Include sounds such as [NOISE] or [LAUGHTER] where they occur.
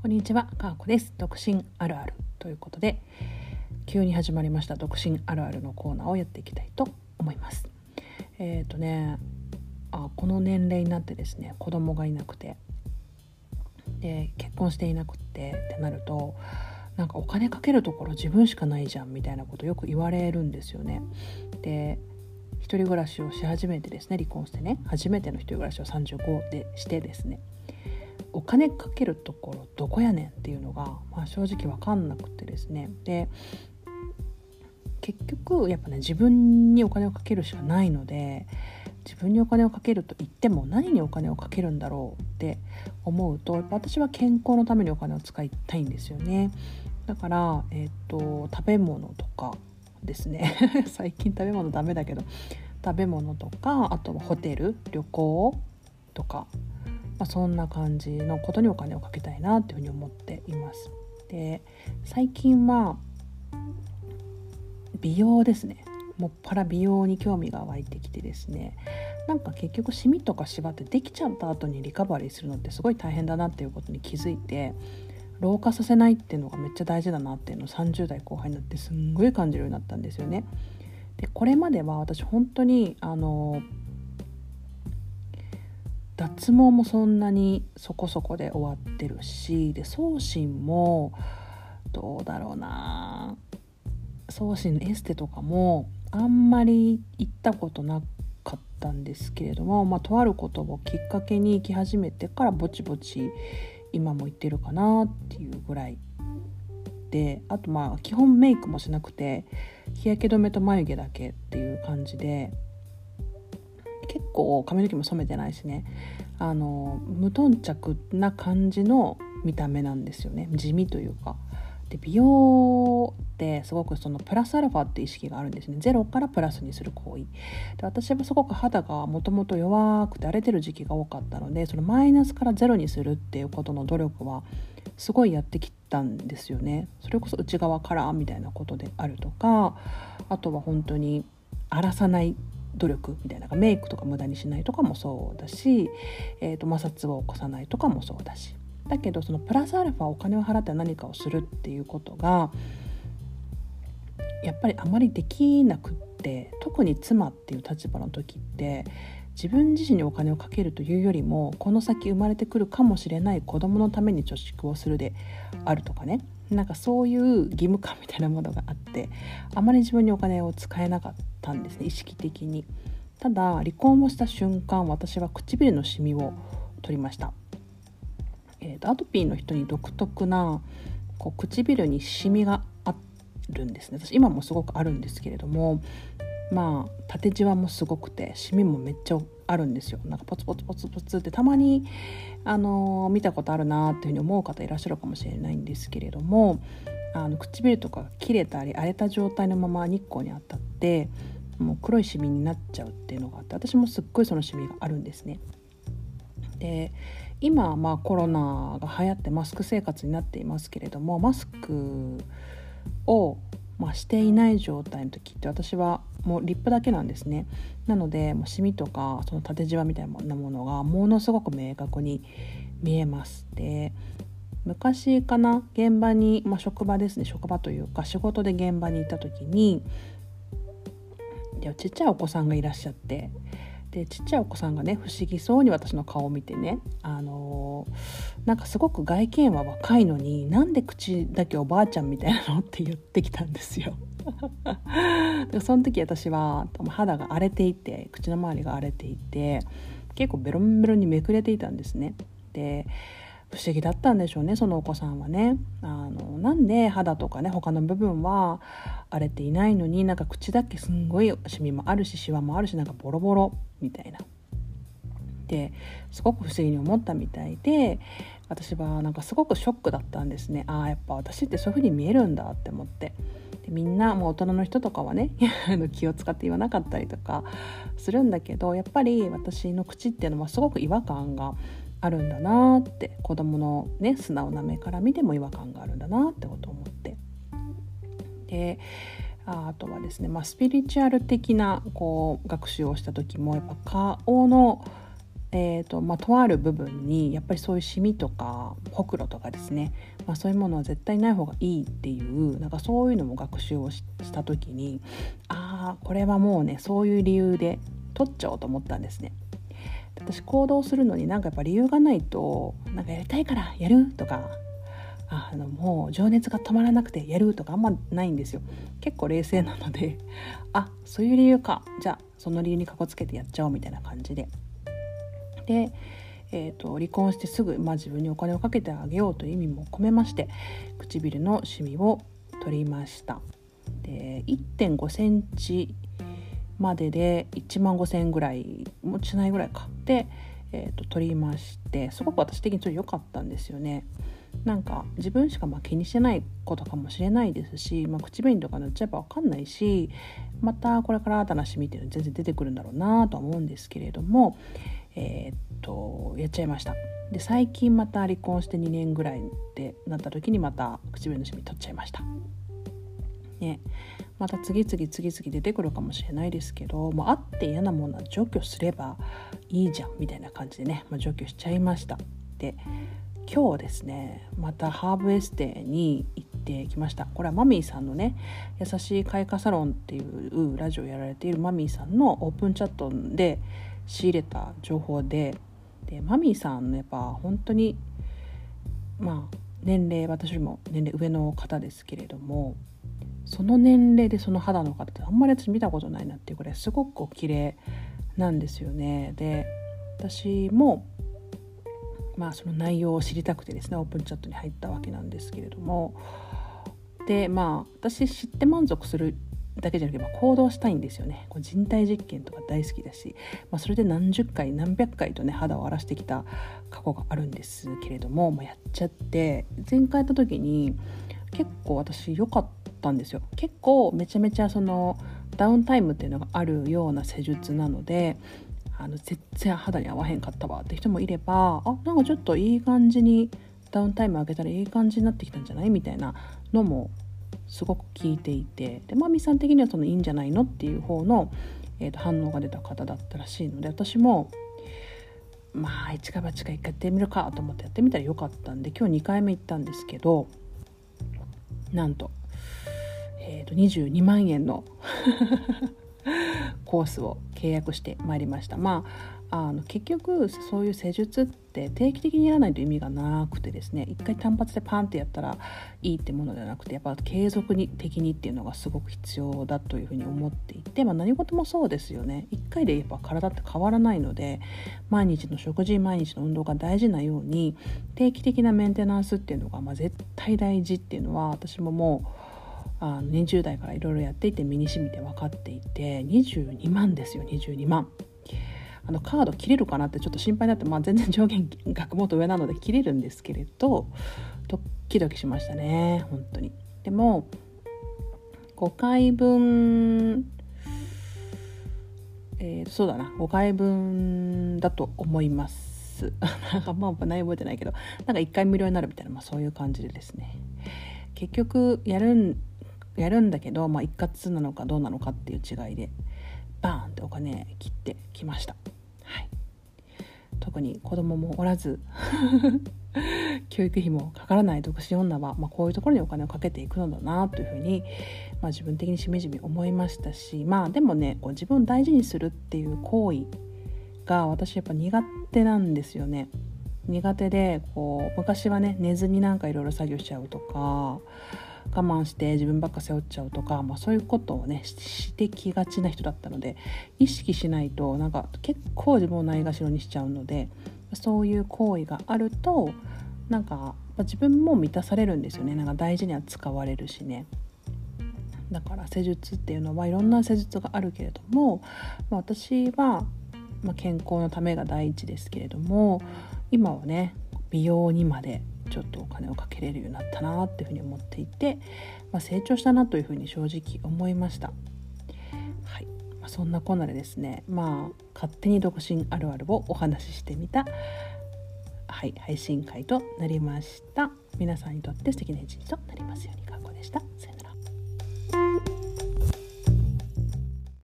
こんにちは、かーこです。独身あるあるということで、急に始まりました独身あるあるのコーナーをやっていきたいと思います。えっ、とね、あこの年齢になってですね、子供がいなくて、で結婚していなくてってなると、なんかお金かけるところ自分しかないじゃんみたいなことよく言われるんですよね。で一人暮らしをし始めてですね離婚してね初めての一人暮らしを35でしてですねお金かけるところどこやねんっていうのが、まあ、正直分かんなくてですね。で結局やっぱね自分にお金をかけるしかないので自分にお金をかけると言っても何にお金をかけるんだろうって思うとやっぱ私は健康のためにお金を使いたいんですよね。だから、えっと食べ物とかですね。[LAUGHS] 最近食べ物ダメだけど食べ物とかあとはホテル旅行とかまあ、そんな感じのことにお金をかけたいなっていうふうに思っています。で最近は美容ですねもっぱら美容に興味が湧いてきてですねなんか結局シミとかシワってできちゃった後にリカバリーするのってすごい大変だなっていうことに気づいて老化させないっていうのがめっちゃ大事だなっていうのを30代後半になってすんごい感じるようになったんですよね。でこれまでは私本当にあの脱毛もそんなにそこそこで終わってるしで送信もどうだろうな。送信のエステとかもあんまり行ったことなかったんですけれども、まあ、とあることをきっかけに行き始めてからぼちぼち今も行ってるかなっていうぐらいであとまあ基本メイクもしなくて日焼け止めと眉毛だけっていう感じで結構髪の毛も染めてないしね。あの無頓着な感じの見た目なんですよね。地味というか。で美容ってすごくそのプラスアルファって意識があるんですね。ゼロからプラスにする行為。で私はすごく肌がもともと弱くて荒れてる時期が多かったのでそのマイナスからゼロにするっていうことの努力はすごいやってきたんですよね。それこそ内側からみたいなことであるとかあとは本当に荒らさない努力みたいなメイクとか無駄にしないとかもそうだし、えーと、摩擦を起こさないとかもそうだし。だけどそのプラスアルファお金を払って何かをするっていうことがやっぱりあまりできなくって特に妻っていう立場の時って自分自身にお金をかけるというよりもこの先生まれてくるかもしれない子供のために貯蓄をするであるとかね。なんかそういう義務感みたいなものがあってあまり自分にお金を使えなかったんですね意識的に。ただ離婚をした瞬間私は唇のシミを取りました、えーと、アトピーの人に独特なこう唇にシミがあるんですね。私今もすごくあるんですけれどもまあ縦じわもすごくてシミもめっちゃあるんですよなんかポツポツポツポツってたまに、あのー、見たことあるなっていうふうに思う方いらっしゃるかもしれないんですけれどもあの唇とか切れたり荒れた状態のまま日光に当たってもう黒いシミになっちゃうっていうのがあって私もすっごいそのシミがあるんですね。で今まあコロナが流行ってマスク生活になっていますけれどもマスクをまあ、していない状態の時って私はもうリップだけなんですね。なのでもうシミとかその縦じわみたいなものがものすごく明確に見えます。で昔かな現場に、まあ、職場ですね。職場というか仕事で現場にいた時にでちっちゃいお子さんがいらっしゃってでちっちゃいお子さんがね不思議そうに私の顔を見てねあのー、なんかすごく外見は若いのになんで口だけおばあちゃんみたいなのって言ってきたんですよ。[LAUGHS] でその時私は肌が荒れていて口の周りが荒れていて結構ベロンベロンにめくれていたんですね。で不思議だったんでしょうねそのお子さんはねあのなんで肌とかね他の部分は荒れていないのになんか口だけすんごいシミもあるしシワもあるしなんかボロボロみたいなですごく不思議に思ったみたいで私はなんかすごくショックだったんですね。ああやっぱ私ってそういう風に見えるんだって思って。でみんなもう大人の人とかはね [LAUGHS] 気を使って言わなかったりとかするんだけどやっぱり私の口っていうのはすごく違和感があるんだなって子供のね素直な目から見ても違和感があるんだなってことを思って。であとはですね、まあ、スピリチュアル的なこう学習をした時もやっぱ顔のえーとまあ、とある部分にやっぱりそういうシミとかほくろとかですね、まあ、そういうものは絶対ない方がいいっていうなんかそういうのも学習をした時にああこれはもうねそういう理由で取っちゃおうと思ったんですね。私行動するのになんかやっぱ理由がないとなんかやりたいからやるとかあのもう情熱が止まらなくてやるとかあんまないんですよ。結構冷静なのであそういう理由か。じゃあその理由にかこつけてやっちゃおうみたいな感じで。で、えーと、離婚してすぐ、まあ、自分にお金をかけてあげようという意味も込めまして唇のシミを取りましたで1 5センチまでで1万5,000円ぐらいもしないぐらいかで、えーと、取りましてすごく私的にちょっと良かったんですよね。なんか自分しかまあ気にしてないことかもしれないですし、まあ、口紅とか塗っちゃえば分かんないしまたこれから新たなシミっていうの全然出てくるんだろうなとは思うんですけれどもえー、っとやっちゃいました。で最近また離婚して2年ぐらいでなった時にまた唇のシミ取っちゃいました。ね。また次々次々出てくるかもしれないですけどもうあって嫌なものは除去すればいいじゃんみたいな感じでね、まあ、除去しちゃいました。で今日ですねまたハーブエステに行ってきました。これはマミーさんのね「優しい開花サロン」っていうラジオをやられているマミーさんのオープンチャットで仕入れた情報ででマミーさんのやっぱ本当にまあ年齢私よりも年齢上の方ですけれどもその年齢でその肌の方ってあんまり私見たことないなっていうぐらいすごくお綺麗なんですよね。で私もまあその内容を知りたくてですねオープンチャットに入ったわけなんですけれどもでまあ私知って満足するだけじゃなくて、ま行動したいんですよね。こう人体実験とか大好きだし、まあ、それで何十回何百回とね肌を荒らしてきた過去があるんですけれども、まあ、やっちゃって前回やった時に結構私良かったんですよ。結構めちゃめちゃそのダウンタイムっていうのがあるような施術なのであの全然肌に合わへんかったわ。って人もいればあなんかちょっといい感じにダウンタイム上げたらいい感じになってきたんじゃない？みたいなのもすごく聞いていてでマミさん的にはそのいいんじゃないのっていう方の、えーと、反応が出た方だったらしいので私もまあ一か八か一回やってみるかと思ってやってみたらよかったんで今日2回目行ったんですけどなんと,、えーと、22万円の [LAUGHS] コースを契約してまいりました。まああの結局そういう施術って定期的にやらないと意味がなくてですね一回単発でパンってやったらいいってものではなくてやっぱ継続に的にっていうのがすごく必要だというふうに思っていて、まあ、何事もそうですよね一回でやっぱ体って変わらないので毎日の食事毎日の運動が大事なように定期的なメンテナンスっていうのがまあ絶対大事っていうのは私ももうあの20代からいろいろやっていて身にしみて分かっていて22万ですよ22万。あのカード切れるかなってちょっと心配になって、まあ、全然上限額もと上なので切れるんですけれどドキドキしましたね本当に。でも5回分えー、そうだな5回分だと思います。[LAUGHS] なんかまあ内容覚えてないけどなんか1回無料になるみたいな、まあ、そういう感じでですね。結局やるんやるんだけど、まあ、一括なのかどうなのかっていう違いでバーンってお金切ってきました、はい、特に子供もおらず [LAUGHS] 教育費もかからない独身女は、まあ、こういうところにお金をかけていくのだなというふうに、まあ、自分的にしみじみ思いましたしまあでもねこう自分を大事にするっていう行為が私やっぱ苦手なんですよね。苦手でこう昔はね寝ずになんかいろいろ作業しちゃうとか我慢して自分ばっか背負っちゃうとか、まあ、そういうことをねしてきがちな人だったので意識しないとなんか結構自分をないがしろにしちゃうのでそういう行為があるとなんか自分も満たされるんですよねなんか大事には使われるしね。だから施術っていうのはいろんな施術があるけれども、まあ、私は、まあ、健康のためが第一ですけれども今はね美容にまでちょっとお金をかけれるようになったなっていうふうに思っていて、まあ、成長したなというふうに正直思いました。はいまあ、そんなこんなでですねまあ勝手に独身あるあるをお話ししてみた、はい、配信会となりました。皆さんにとって素敵な一日となりますように。かこでした。さよなら